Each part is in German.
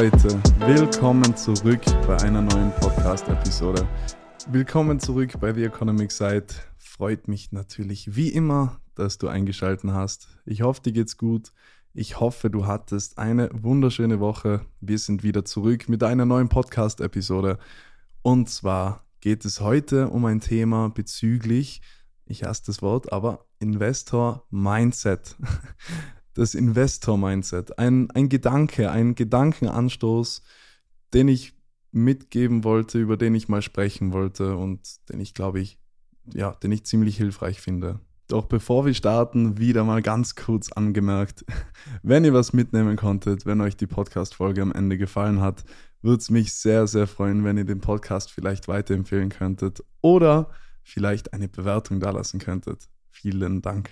Leute, willkommen zurück bei einer neuen Podcast-Episode. Willkommen zurück bei The Economic Side. Freut mich natürlich wie immer, dass du eingeschaltet hast. Ich hoffe, dir geht's gut. Ich hoffe, du hattest eine wunderschöne Woche. Wir sind wieder zurück mit einer neuen Podcast-Episode. Und zwar geht es heute um ein Thema bezüglich, ich hasse das Wort, aber Investor Mindset. Das Investor-Mindset. Ein, ein Gedanke, ein Gedankenanstoß, den ich mitgeben wollte, über den ich mal sprechen wollte und den ich, glaube ich, ja, den ich ziemlich hilfreich finde. Doch bevor wir starten, wieder mal ganz kurz angemerkt, wenn ihr was mitnehmen konntet, wenn euch die Podcast-Folge am Ende gefallen hat, würde es mich sehr, sehr freuen, wenn ihr den Podcast vielleicht weiterempfehlen könntet oder vielleicht eine Bewertung dalassen könntet. Vielen Dank.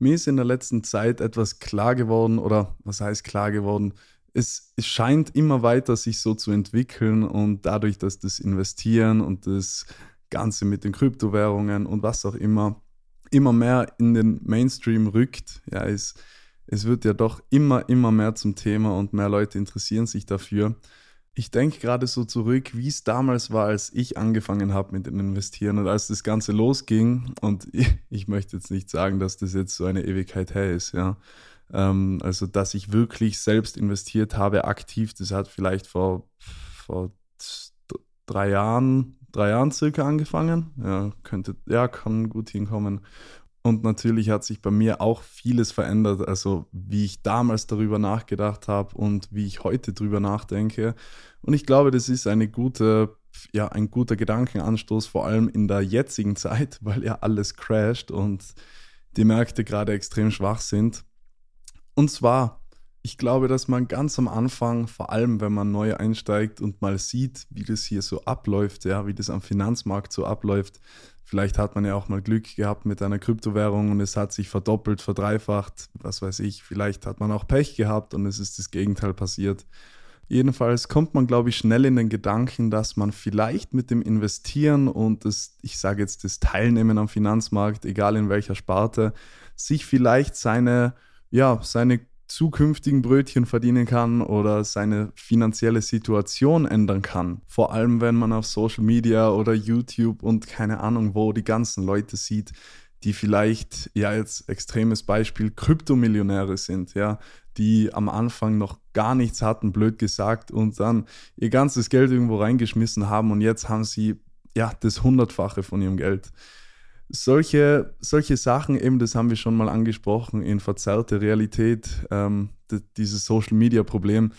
Mir ist in der letzten Zeit etwas klar geworden, oder was heißt klar geworden? Es, scheint immer weiter sich so zu entwickeln und dadurch, dass das Investieren und das Ganze mit den Kryptowährungen und was auch immer immer mehr in den Mainstream rückt, ja, es, es wird ja doch immer, immer mehr zum Thema und mehr Leute interessieren sich dafür. Ich denke gerade so zurück, wie es damals war, als ich angefangen habe mit dem Investieren und als das Ganze losging. Und ich, möchte jetzt nicht sagen, dass das jetzt so eine Ewigkeit her ist, ja. Ähm, also, dass ich wirklich selbst investiert habe, aktiv, das hat vielleicht vor, vor drei Jahren, drei Jahren circa angefangen. Ja, könnte, ja, kann gut hinkommen. Und natürlich hat sich bei mir auch vieles verändert, also wie ich damals darüber nachgedacht habe und wie ich heute darüber nachdenke. Und ich glaube, das ist eine gute, ja, ein guter Gedankenanstoß, vor allem in der jetzigen Zeit, weil ja alles crasht und die Märkte gerade extrem schwach sind. Und zwar, ich glaube, dass man ganz am Anfang, vor allem wenn man neu einsteigt und mal sieht, wie das hier so abläuft, ja, wie das am Finanzmarkt so abläuft, Vielleicht hat man ja auch mal Glück gehabt mit einer Kryptowährung und es hat sich verdoppelt, verdreifacht, was weiß ich. Vielleicht hat man auch Pech gehabt und es ist das Gegenteil passiert. Jedenfalls kommt man, glaube ich, schnell in den Gedanken, dass man vielleicht mit dem Investieren und das, ich sage jetzt das Teilnehmen am Finanzmarkt, egal in welcher Sparte, sich vielleicht seine, ja, seine zukünftigen Brötchen verdienen kann oder seine finanzielle Situation ändern kann. Vor allem, wenn man auf Social Media oder YouTube und keine Ahnung wo die ganzen Leute sieht, die vielleicht, ja jetzt extremes Beispiel, Kryptomillionäre sind, ja, die am Anfang noch gar nichts hatten, blöd gesagt, und dann ihr ganzes Geld irgendwo reingeschmissen haben und jetzt haben sie ja das Hundertfache von ihrem Geld solche, solche Sachen, eben, das haben wir schon mal angesprochen, in verzerrte Realität, ähm, dieses Social Media Problem,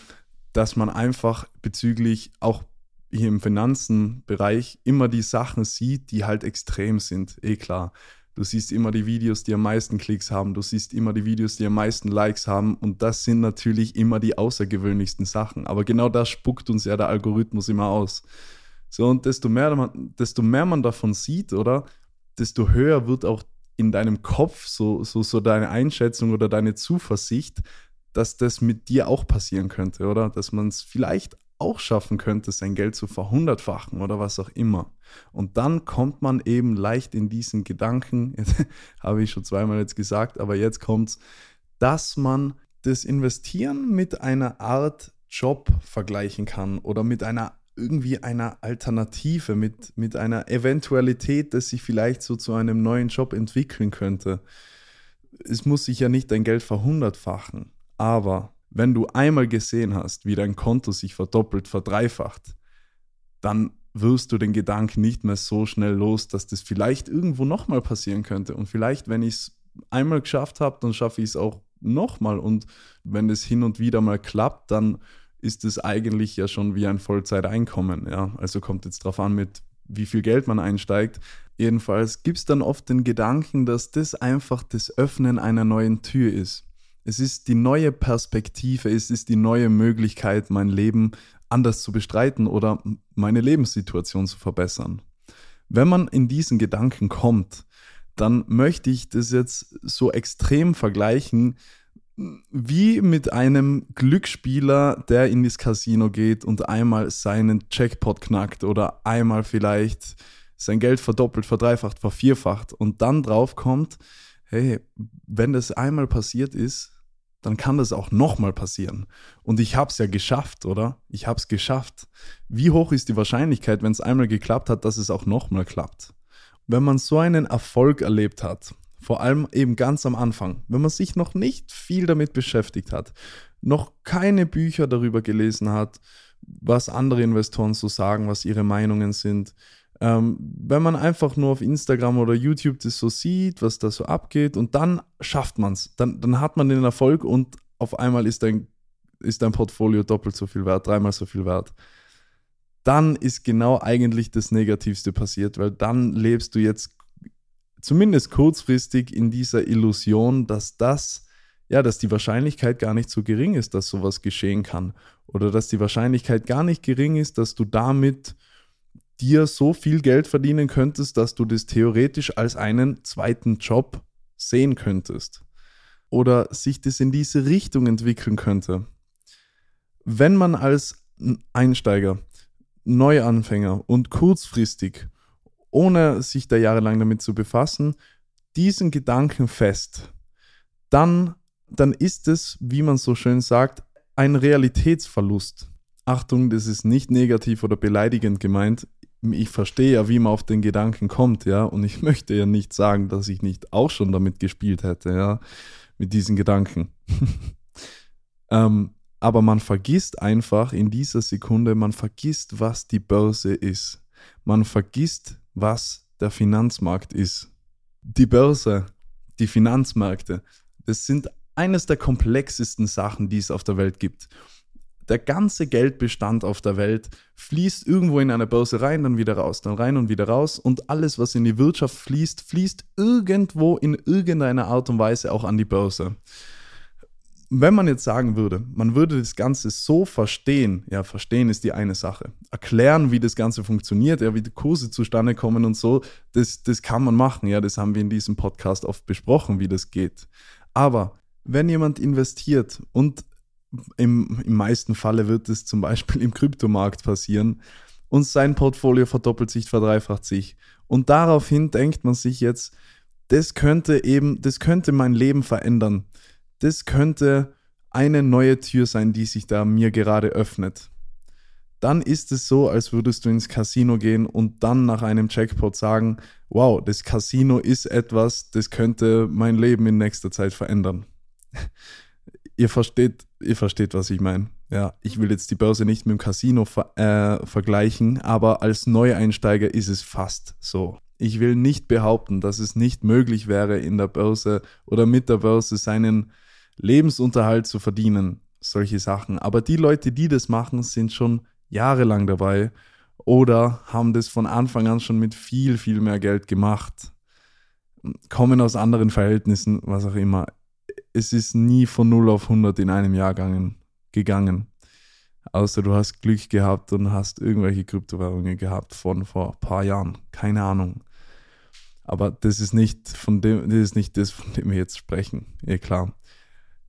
dass man einfach bezüglich auch hier im Finanzenbereich immer die Sachen sieht, die halt extrem sind. Eh klar. Du siehst immer die Videos, die am meisten Klicks haben, du siehst immer die Videos, die am meisten Likes haben und das sind natürlich immer die außergewöhnlichsten Sachen. Aber genau das spuckt uns ja der Algorithmus immer aus. So, und desto mehr man, desto mehr man davon sieht, oder, desto höher wird auch in deinem Kopf so, so, so deine Einschätzung oder deine Zuversicht, dass das mit dir auch passieren könnte, oder? Dass man es vielleicht auch schaffen könnte, sein Geld zu verhundertfachen oder was auch immer. Und dann kommt man eben leicht in diesen Gedanken, habe ich schon zweimal jetzt gesagt, aber jetzt kommt es, dass man das Investieren mit einer Art Job vergleichen kann oder mit einer irgendwie einer Alternative, mit, mit einer Eventualität, dass sich vielleicht so zu einem neuen Job entwickeln könnte. Es muss sich ja nicht dein Geld verhundertfachen, aber wenn du einmal gesehen hast, wie dein Konto sich verdoppelt, verdreifacht, dann wirst du den Gedanken nicht mehr so schnell los, dass das vielleicht irgendwo nochmal passieren könnte. Und vielleicht, wenn ich es einmal geschafft habe, dann schaffe ich es auch nochmal. Und wenn es hin und wieder mal klappt, dann ist es eigentlich ja schon wie ein Vollzeiteinkommen. Ja? Also kommt jetzt darauf an, mit wie viel Geld man einsteigt. Jedenfalls gibt es dann oft den Gedanken, dass das einfach das Öffnen einer neuen Tür ist. Es ist die neue Perspektive, es ist die neue Möglichkeit, mein Leben anders zu bestreiten oder meine Lebenssituation zu verbessern. Wenn man in diesen Gedanken kommt, dann möchte ich das jetzt so extrem vergleichen wie mit einem Glücksspieler, der in das Casino geht und einmal seinen Jackpot knackt oder einmal vielleicht sein Geld verdoppelt, verdreifacht, vervierfacht und dann drauf kommt, hey, wenn das einmal passiert ist, dann kann das auch nochmal passieren. Und ich habe es ja geschafft, oder? Ich habe es geschafft. Wie hoch ist die Wahrscheinlichkeit, wenn es einmal geklappt hat, dass es auch nochmal klappt? Wenn man so einen Erfolg erlebt hat, vor allem eben ganz am Anfang, wenn man sich noch nicht viel damit beschäftigt hat, noch keine Bücher darüber gelesen hat, was andere Investoren so sagen, was ihre Meinungen sind, ähm, wenn man einfach nur auf Instagram oder YouTube das so sieht, was da so abgeht und dann schafft man es, dann, dann hat man den Erfolg und auf einmal ist dein, ist dein Portfolio doppelt so viel wert, dreimal so viel wert. Dann ist genau eigentlich das Negativste passiert, weil dann lebst du jetzt zumindest kurzfristig in dieser Illusion, dass das, ja, dass die Wahrscheinlichkeit gar nicht so gering ist, dass sowas geschehen kann. Oder dass die Wahrscheinlichkeit gar nicht gering ist, dass du damit dir so viel Geld verdienen könntest, dass du das theoretisch als einen zweiten Job sehen könntest. Oder sich das in diese Richtung entwickeln könnte. Wenn man als Einsteiger, Neuanfänger und kurzfristig, ohne sich da jahrelang damit zu befassen, diesen Gedanken fest, dann, dann ist es, wie man so schön sagt, ein Realitätsverlust. Achtung, das ist nicht negativ oder beleidigend gemeint ich verstehe ja, wie man auf den Gedanken kommt, ja, und ich möchte ja nicht sagen, dass ich nicht auch schon damit gespielt hätte, ja, mit diesen Gedanken. ähm, aber man vergisst einfach in dieser Sekunde, man vergisst, was die Börse ist. Man vergisst, was der Finanzmarkt ist. Die Börse, die Finanzmärkte, das sind eines der komplexesten Sachen, die es auf der Welt gibt der ganze Geldbestand auf der Welt fließt irgendwo in eine Börse rein, dann wieder raus, dann rein und wieder raus. Und alles, was in die Wirtschaft fließt, fließt irgendwo in irgendeiner Art und Weise auch an die Börse. Wenn man jetzt sagen würde, man würde das Ganze so verstehen, ja, verstehen ist die eine Sache. Erklären, wie das Ganze funktioniert, ja, wie die Kurse zustande kommen und so, das, das kann man machen, ja, das haben wir in diesem Podcast oft besprochen, wie das geht. Aber wenn jemand investiert und im, im meisten Falle wird es zum Beispiel im Kryptomarkt passieren und sein Portfolio verdoppelt sich, verdreifacht sich. Und daraufhin denkt man sich jetzt, das könnte eben, das könnte mein Leben verändern. Das könnte eine neue Tür sein, die sich da mir gerade öffnet. Dann ist es so, als würdest du ins Casino gehen und dann nach einem Jackpot sagen, wow, das Casino ist etwas, das könnte mein Leben in nächster Zeit verändern ihr versteht, ihr versteht, was ich meine. Ja, ich will jetzt die Börse nicht mit dem Casino ver äh, vergleichen, aber als Neueinsteiger ist es fast so. Ich will nicht behaupten, dass es nicht möglich wäre, in der Börse oder mit der Börse seinen Lebensunterhalt zu verdienen. Solche Sachen. Aber die Leute, die das machen, sind schon jahrelang dabei oder haben das von Anfang an schon mit viel, viel mehr Geld gemacht. Kommen aus anderen Verhältnissen, was auch immer es ist nie von 0 auf 100 in einem Jahr gegangen. gegangen. Außer du hast Glück gehabt und hast irgendwelche Kryptowährungen gehabt von vor ein paar Jahren. Keine Ahnung. Aber das ist nicht von dem, das ist nicht das, von dem wir jetzt sprechen. Ja klar.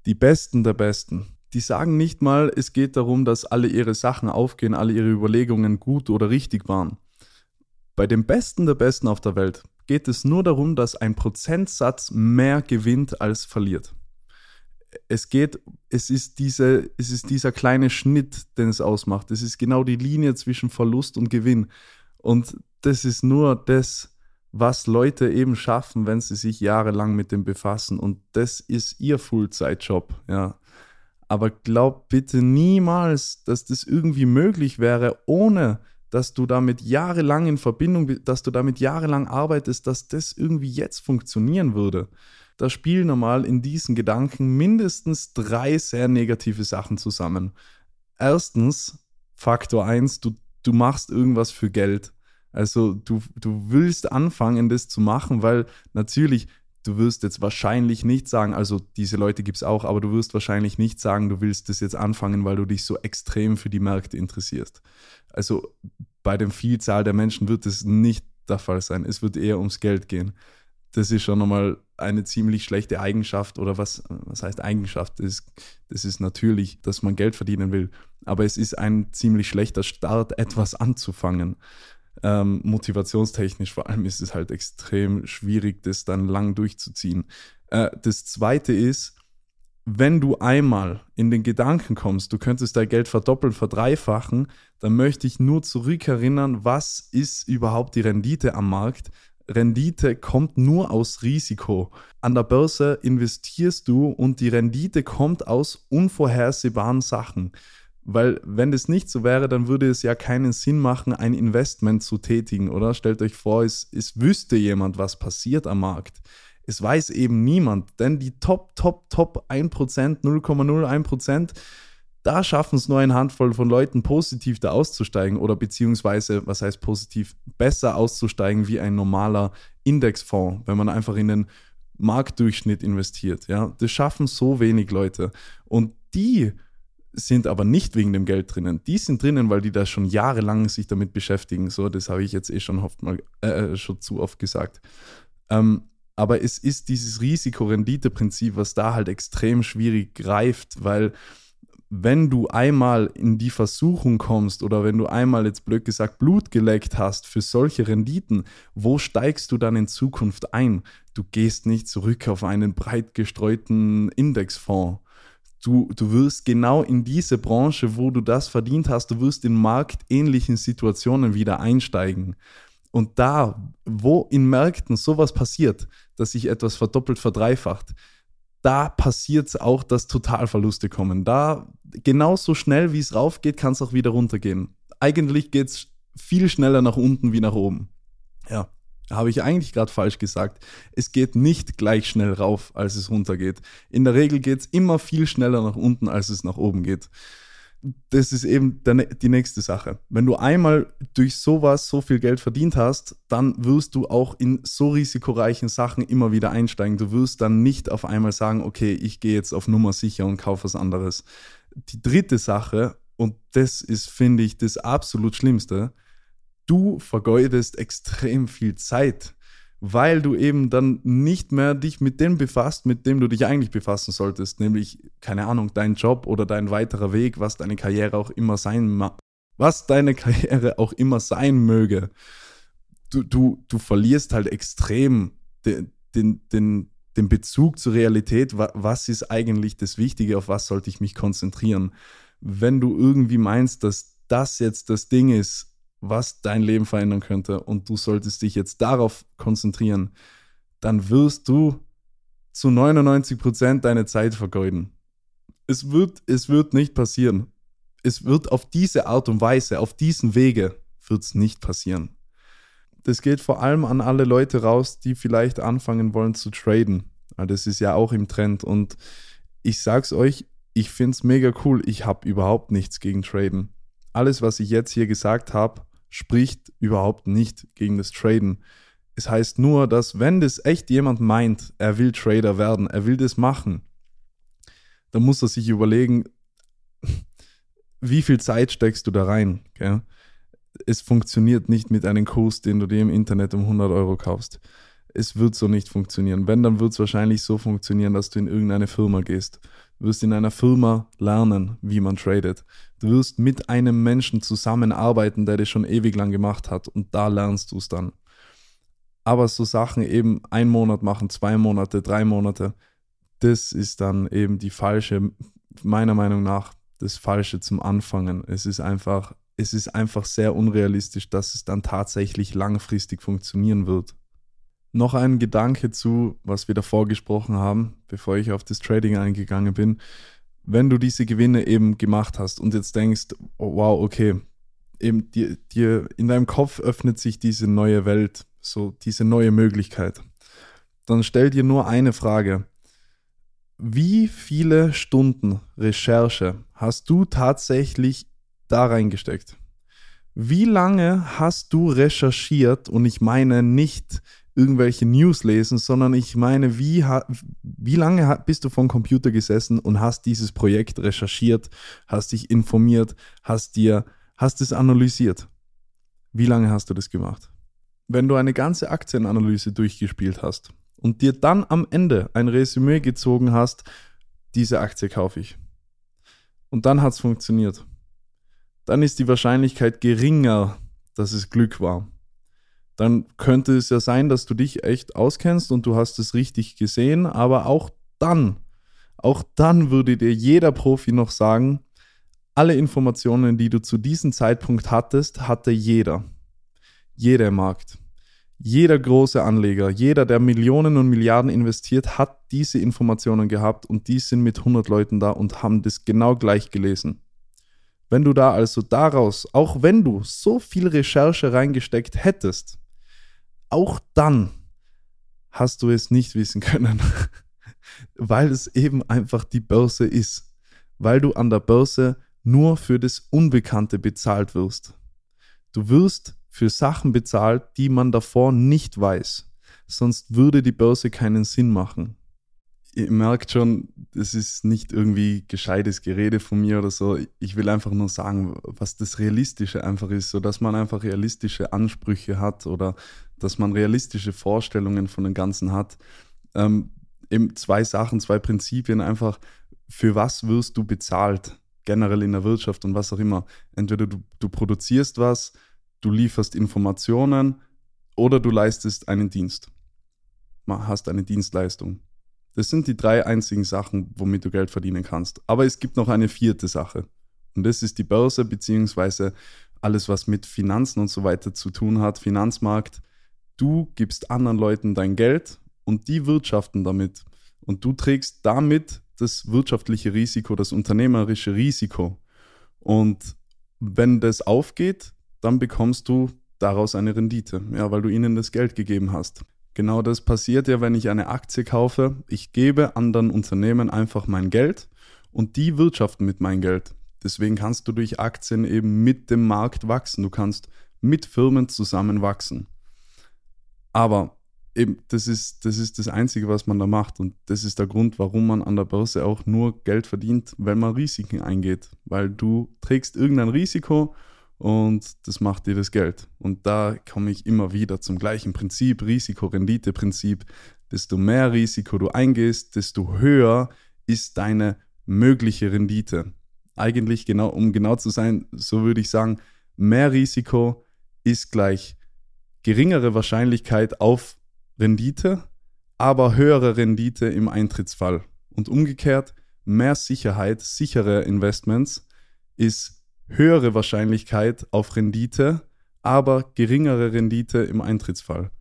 Die Besten der Besten, die sagen nicht mal, es geht darum, dass alle ihre Sachen aufgehen, alle ihre Überlegungen gut oder richtig waren. Bei den Besten der Besten auf der Welt geht es nur darum, dass ein Prozentsatz mehr gewinnt als verliert es geht, es ist, diese, es ist dieser kleine Schnitt, den es ausmacht. Es ist genau die Linie zwischen Verlust und Gewinn. Und das ist nur das, was Leute eben schaffen, wenn sie sich jahrelang mit dem befassen. Und das ist ihr Fullzeitjob, ja. Aber glaub bitte niemals, dass das irgendwie möglich wäre, ohne dass du damit jahrelang in Verbindung, dass du damit jahrelang arbeitest, dass das irgendwie jetzt funktionieren würde da spielen normal in diesen Gedanken mindestens drei sehr negative Sachen zusammen. Erstens, Faktor 1, du, du machst irgendwas für Geld. Also du, du willst anfangen, das zu machen, weil natürlich, du wirst jetzt wahrscheinlich nicht sagen, also diese Leute gibt es auch, aber du wirst wahrscheinlich nicht sagen, du willst das jetzt anfangen, weil du dich so extrem für die Märkte interessierst. Also bei der Vielzahl der Menschen wird es nicht der Fall sein. Es wird eher ums Geld gehen. Das ist schon nochmal eine ziemlich schlechte Eigenschaft oder was, was heißt Eigenschaft? Das ist, das ist natürlich, dass man Geld verdienen will, aber es ist ein ziemlich schlechter Start, etwas anzufangen. Ähm, motivationstechnisch vor allem ist es halt extrem schwierig, das dann lang durchzuziehen. Äh, das zweite ist, wenn du einmal in den Gedanken kommst, du könntest dein Geld verdoppeln, verdreifachen, dann möchte ich nur zurückerinnern, was ist überhaupt die Rendite am Markt? Rendite kommt nur aus Risiko. An der Börse investierst du und die Rendite kommt aus unvorhersehbaren Sachen. Weil wenn das nicht so wäre, dann würde es ja keinen Sinn machen, ein Investment zu tätigen, oder? Stellt euch vor, es, es wüsste jemand, was passiert am Markt. Es weiß eben niemand, denn die Top, Top, Top 1%, 0,01%, da schaffen es nur eine Handvoll von Leuten, positiv da auszusteigen oder beziehungsweise, was heißt positiv, besser auszusteigen wie ein normaler Indexfonds, wenn man einfach in den Marktdurchschnitt investiert. Ja, das schaffen so wenig Leute. Und die sind aber nicht wegen dem Geld drinnen. Die sind drinnen, weil die da schon jahrelang sich damit beschäftigen. So, das habe ich jetzt eh schon oft mal äh, schon zu oft gesagt. Ähm, aber es ist dieses Risiko-Rendite-Prinzip, was da halt extrem schwierig greift, weil wenn du einmal in die Versuchung kommst oder wenn du einmal jetzt blöd gesagt Blut geleckt hast für solche Renditen, wo steigst du dann in Zukunft ein? Du gehst nicht zurück auf einen breit gestreuten Indexfonds. Du, du wirst genau in diese Branche, wo du das verdient hast, du wirst in marktähnlichen Situationen wieder einsteigen. Und da, wo in Märkten sowas passiert, dass sich etwas verdoppelt, verdreifacht, da passiert es auch, dass Totalverluste kommen. Da genauso schnell, wie es raufgeht, kann es auch wieder runtergehen. Eigentlich geht es viel schneller nach unten wie nach oben. Ja, habe ich eigentlich gerade falsch gesagt. Es geht nicht gleich schnell rauf, als es runtergeht. In der Regel geht es immer viel schneller nach unten, als es nach oben geht das ist eben die nächste Sache. Wenn du einmal durch sowas so viel Geld verdient hast, dann wirst du auch in so risikoreichen Sachen immer wieder einsteigen. Du wirst dann nicht auf einmal sagen, okay, ich gehe jetzt auf Nummer sicher und kaufe was anderes. Die dritte Sache, und das ist, finde ich, das absolut Schlimmste, du vergeudest extrem viel Zeit weil du eben dann nicht mehr dich mit dem befasst, mit dem du dich eigentlich befassen solltest, nämlich, keine Ahnung, dein Job oder dein weiterer Weg, was deine Karriere auch immer sein was deine Karriere auch immer sein möge. Du, du, du verlierst halt extrem den, den, den, den Bezug zur Realität. Was ist eigentlich das Wichtige, auf was sollte ich mich konzentrieren? Wenn du irgendwie meinst, dass das jetzt das Ding ist, was dein Leben verändern könnte und du solltest dich jetzt darauf konzentrieren, dann wirst du zu 99 Prozent deine Zeit vergeuden. Es wird, es wird nicht passieren. Es wird auf diese Art und Weise, auf diesen Wege, wird es nicht passieren. Das geht vor allem an alle Leute raus, die vielleicht anfangen wollen zu traden. Das ist ja auch im Trend und ich sag's euch, ich find's mega cool. Ich habe überhaupt nichts gegen Traden. Alles, was ich jetzt hier gesagt habe, spricht überhaupt nicht gegen das Traden. Es heißt nur, dass wenn das echt jemand meint, er will Trader werden, er will das machen, dann muss er sich überlegen, wie viel Zeit steckst du da rein. Gell? Es funktioniert nicht mit einem Kurs, den du dir im Internet um 100 Euro kaufst. Es wird so nicht funktionieren. Wenn, dann wird es wahrscheinlich so funktionieren, dass du in irgendeine Firma gehst Du wirst in einer Firma lernen, wie man tradet. Du wirst mit einem Menschen zusammenarbeiten, der das schon ewig lang gemacht hat und da lernst du es dann. Aber so Sachen eben ein Monat machen, zwei Monate, drei Monate, das ist dann eben die falsche, meiner Meinung nach, das Falsche zum Anfangen. Es ist einfach, es ist einfach sehr unrealistisch, dass es dann tatsächlich langfristig funktionieren wird. Noch ein Gedanke zu, was wir davor gesprochen haben, bevor ich auf das Trading eingegangen bin. Wenn du diese Gewinne eben gemacht hast und jetzt denkst, oh, wow, okay, eben dir, dir in deinem Kopf öffnet sich diese neue Welt, so diese neue Möglichkeit, dann stell dir nur eine Frage. Wie viele Stunden Recherche hast du tatsächlich da reingesteckt? Wie lange hast du recherchiert? Und ich meine nicht irgendwelche News lesen, sondern ich meine, wie, wie lange bist du vom Computer gesessen und hast dieses Projekt recherchiert, hast dich informiert, hast dir, hast es analysiert? Wie lange hast du das gemacht? Wenn du eine ganze Aktienanalyse durchgespielt hast und dir dann am Ende ein Resümee gezogen hast, diese Aktie kaufe ich. Und dann hat es funktioniert. Dann ist die Wahrscheinlichkeit geringer, dass es Glück war dann könnte es ja sein, dass du dich echt auskennst und du hast es richtig gesehen, aber auch dann, auch dann würde dir jeder Profi noch sagen, alle Informationen, die du zu diesem Zeitpunkt hattest, hatte jeder. Jeder im Markt. Jeder große Anleger, jeder, der Millionen und Milliarden investiert, hat diese Informationen gehabt und die sind mit 100 Leuten da und haben das genau gleich gelesen. Wenn du da also daraus, auch wenn du so viel Recherche reingesteckt hättest, auch dann hast du es nicht wissen können, weil es eben einfach die Börse ist, weil du an der Börse nur für das Unbekannte bezahlt wirst. Du wirst für Sachen bezahlt, die man davor nicht weiß. Sonst würde die Börse keinen Sinn machen. Ihr merkt schon, das ist nicht irgendwie gescheites Gerede von mir oder so. Ich will einfach nur sagen, was das Realistische einfach ist, so dass man einfach realistische Ansprüche hat oder dass man realistische Vorstellungen von dem Ganzen hat. Ähm, eben zwei Sachen, zwei Prinzipien einfach. Für was wirst du bezahlt? Generell in der Wirtschaft und was auch immer. Entweder du, du produzierst was, du lieferst Informationen oder du leistest einen Dienst. Hast eine Dienstleistung. Das sind die drei einzigen Sachen, womit du Geld verdienen kannst. Aber es gibt noch eine vierte Sache. Und das ist die Börse, beziehungsweise alles, was mit Finanzen und so weiter zu tun hat, Finanzmarkt. Du gibst anderen Leuten dein Geld und die wirtschaften damit. Und du trägst damit das wirtschaftliche Risiko, das unternehmerische Risiko. Und wenn das aufgeht, dann bekommst du daraus eine Rendite, ja, weil du ihnen das Geld gegeben hast. Genau das passiert ja, wenn ich eine Aktie kaufe. Ich gebe anderen Unternehmen einfach mein Geld und die wirtschaften mit meinem Geld. Deswegen kannst du durch Aktien eben mit dem Markt wachsen. Du kannst mit Firmen zusammen wachsen. Aber eben, das ist, das ist das Einzige, was man da macht. Und das ist der Grund, warum man an der Börse auch nur Geld verdient, wenn man Risiken eingeht. Weil du trägst irgendein Risiko und das macht dir das Geld. Und da komme ich immer wieder zum gleichen Prinzip, Risiko-Rendite-Prinzip. Desto mehr Risiko du eingehst, desto höher ist deine mögliche Rendite. Eigentlich genau, um genau zu sein, so würde ich sagen, mehr Risiko ist gleich geringere Wahrscheinlichkeit auf Rendite, aber höhere Rendite im Eintrittsfall. Und umgekehrt, mehr Sicherheit, sichere Investments ist höhere Wahrscheinlichkeit auf Rendite, aber geringere Rendite im Eintrittsfall.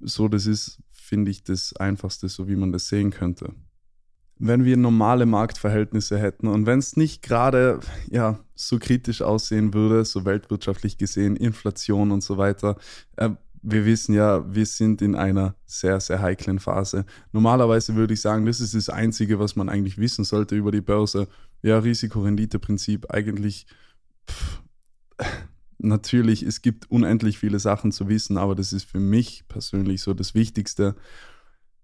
So, das ist, finde ich, das Einfachste, so wie man das sehen könnte. Wenn wir normale Marktverhältnisse hätten und wenn es nicht gerade ja, so kritisch aussehen würde, so weltwirtschaftlich gesehen, Inflation und so weiter, äh, wir wissen ja, wir sind in einer sehr, sehr heiklen Phase. Normalerweise würde ich sagen, das ist das Einzige, was man eigentlich wissen sollte über die Börse. Ja, Risikorenditeprinzip eigentlich natürlich, es gibt unendlich viele Sachen zu wissen, aber das ist für mich persönlich so das Wichtigste.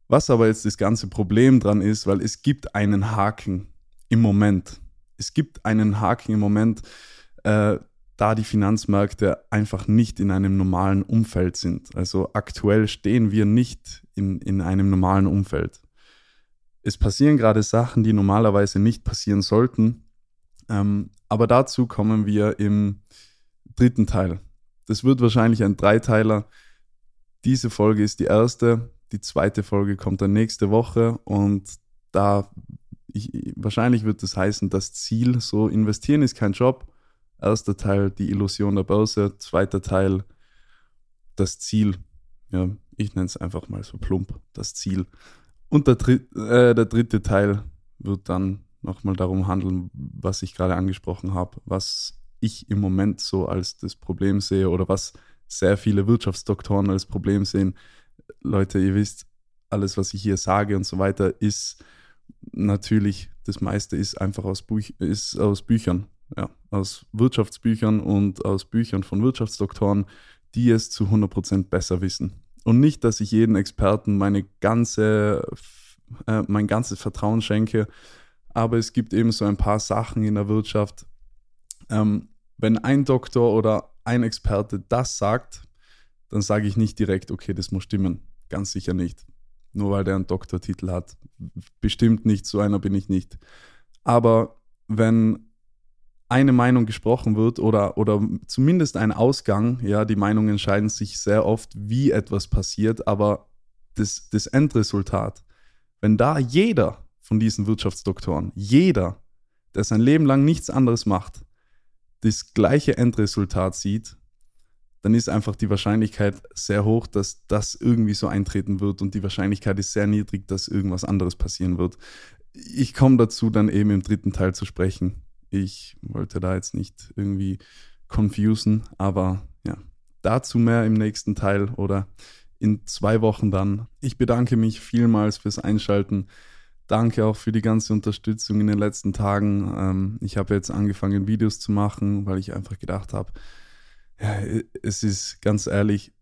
Was aber jetzt das ganze Problem dran ist, weil es gibt einen Haken im Moment. Es gibt einen Haken im Moment, äh, da die Finanzmärkte einfach nicht in einem normalen Umfeld sind. Also aktuell stehen wir nicht in, in einem normalen Umfeld. Es passieren gerade Sachen, die normalerweise nicht passieren sollten. Ähm, aber dazu kommen wir im dritten Teil. Das wird wahrscheinlich ein Dreiteiler. Diese Folge ist die erste. Die zweite Folge kommt dann nächste Woche und da ich, wahrscheinlich wird das heißen, das Ziel, so investieren ist kein Job. Erster Teil die Illusion der Börse, zweiter Teil das Ziel. Ja, ich nenne es einfach mal so plump, das Ziel. Und der, dritt, äh, der dritte Teil wird dann nochmal darum handeln, was ich gerade angesprochen habe, was ich im Moment so als das Problem sehe oder was sehr viele Wirtschaftsdoktoren als Problem sehen. Leute, ihr wisst, alles, was ich hier sage und so weiter, ist natürlich, das meiste ist einfach aus, Buch, ist aus Büchern, ja, aus Wirtschaftsbüchern und aus Büchern von Wirtschaftsdoktoren, die es zu 100% besser wissen. Und nicht, dass ich jeden Experten meine ganze, äh, mein ganzes Vertrauen schenke, aber es gibt eben so ein paar Sachen in der Wirtschaft. Ähm, wenn ein Doktor oder ein Experte das sagt, dann sage ich nicht direkt, okay, das muss stimmen. Ganz sicher nicht. Nur weil der einen Doktortitel hat. Bestimmt nicht, so einer bin ich nicht. Aber wenn eine Meinung gesprochen wird oder, oder zumindest ein Ausgang, ja, die Meinungen entscheiden sich sehr oft, wie etwas passiert, aber das, das Endresultat, wenn da jeder von diesen Wirtschaftsdoktoren, jeder, der sein Leben lang nichts anderes macht, das gleiche Endresultat sieht, dann ist einfach die Wahrscheinlichkeit sehr hoch, dass das irgendwie so eintreten wird und die Wahrscheinlichkeit ist sehr niedrig, dass irgendwas anderes passieren wird. Ich komme dazu dann eben im dritten Teil zu sprechen. Ich wollte da jetzt nicht irgendwie confusen, aber ja, dazu mehr im nächsten Teil oder in zwei Wochen dann. Ich bedanke mich vielmals fürs Einschalten. Danke auch für die ganze Unterstützung in den letzten Tagen. Ähm, ich habe jetzt angefangen, Videos zu machen, weil ich einfach gedacht habe, ja, es ist ganz ehrlich,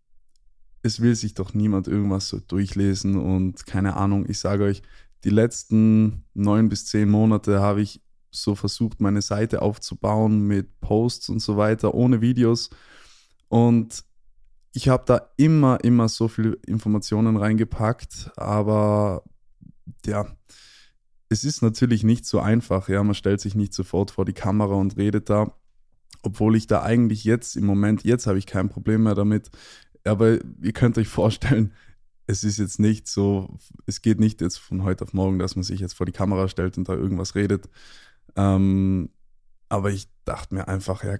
es will sich doch niemand irgendwas so durchlesen und keine Ahnung, ich sage euch, die letzten neun bis zehn Monate habe ich so versucht, meine Seite aufzubauen mit Posts und so weiter, ohne Videos. Und ich habe da immer, immer so viele Informationen reingepackt, aber ja, es ist natürlich nicht so einfach. Ja, man stellt sich nicht sofort vor die Kamera und redet da obwohl ich da eigentlich jetzt im Moment, jetzt habe ich kein Problem mehr damit. Aber ihr könnt euch vorstellen, es ist jetzt nicht so, es geht nicht jetzt von heute auf morgen, dass man sich jetzt vor die Kamera stellt und da irgendwas redet. Ähm, aber ich dachte mir einfach, ja,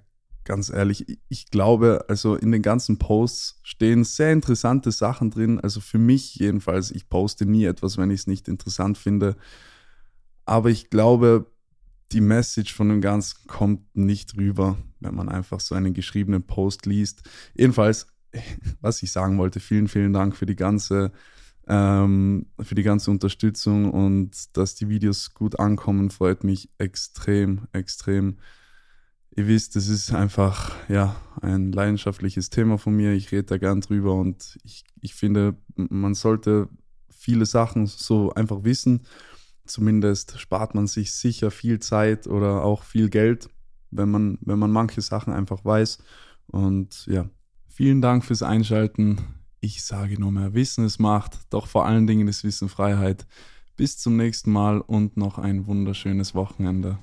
ganz ehrlich, ich glaube, also in den ganzen Posts stehen sehr interessante Sachen drin. Also für mich jedenfalls, ich poste nie etwas, wenn ich es nicht interessant finde. Aber ich glaube, die Message von dem Ganzen kommt nicht rüber, wenn man einfach so einen geschriebenen Post liest. Jedenfalls, was ich sagen wollte, vielen, vielen Dank für die ganze, ähm, für die ganze Unterstützung und dass die Videos gut ankommen, freut mich extrem, extrem. Ihr wisst, es ist einfach ja ein leidenschaftliches Thema von mir. Ich rede da gern drüber und ich, ich finde, man sollte viele Sachen so einfach wissen Zumindest spart man sich sicher viel Zeit oder auch viel Geld, wenn man, wenn man manche Sachen einfach weiß. Und ja, vielen Dank fürs Einschalten. Ich sage nur mehr, Wissen ist Macht, doch vor allen Dingen ist Wissen Freiheit. Bis zum nächsten Mal und noch ein wunderschönes Wochenende.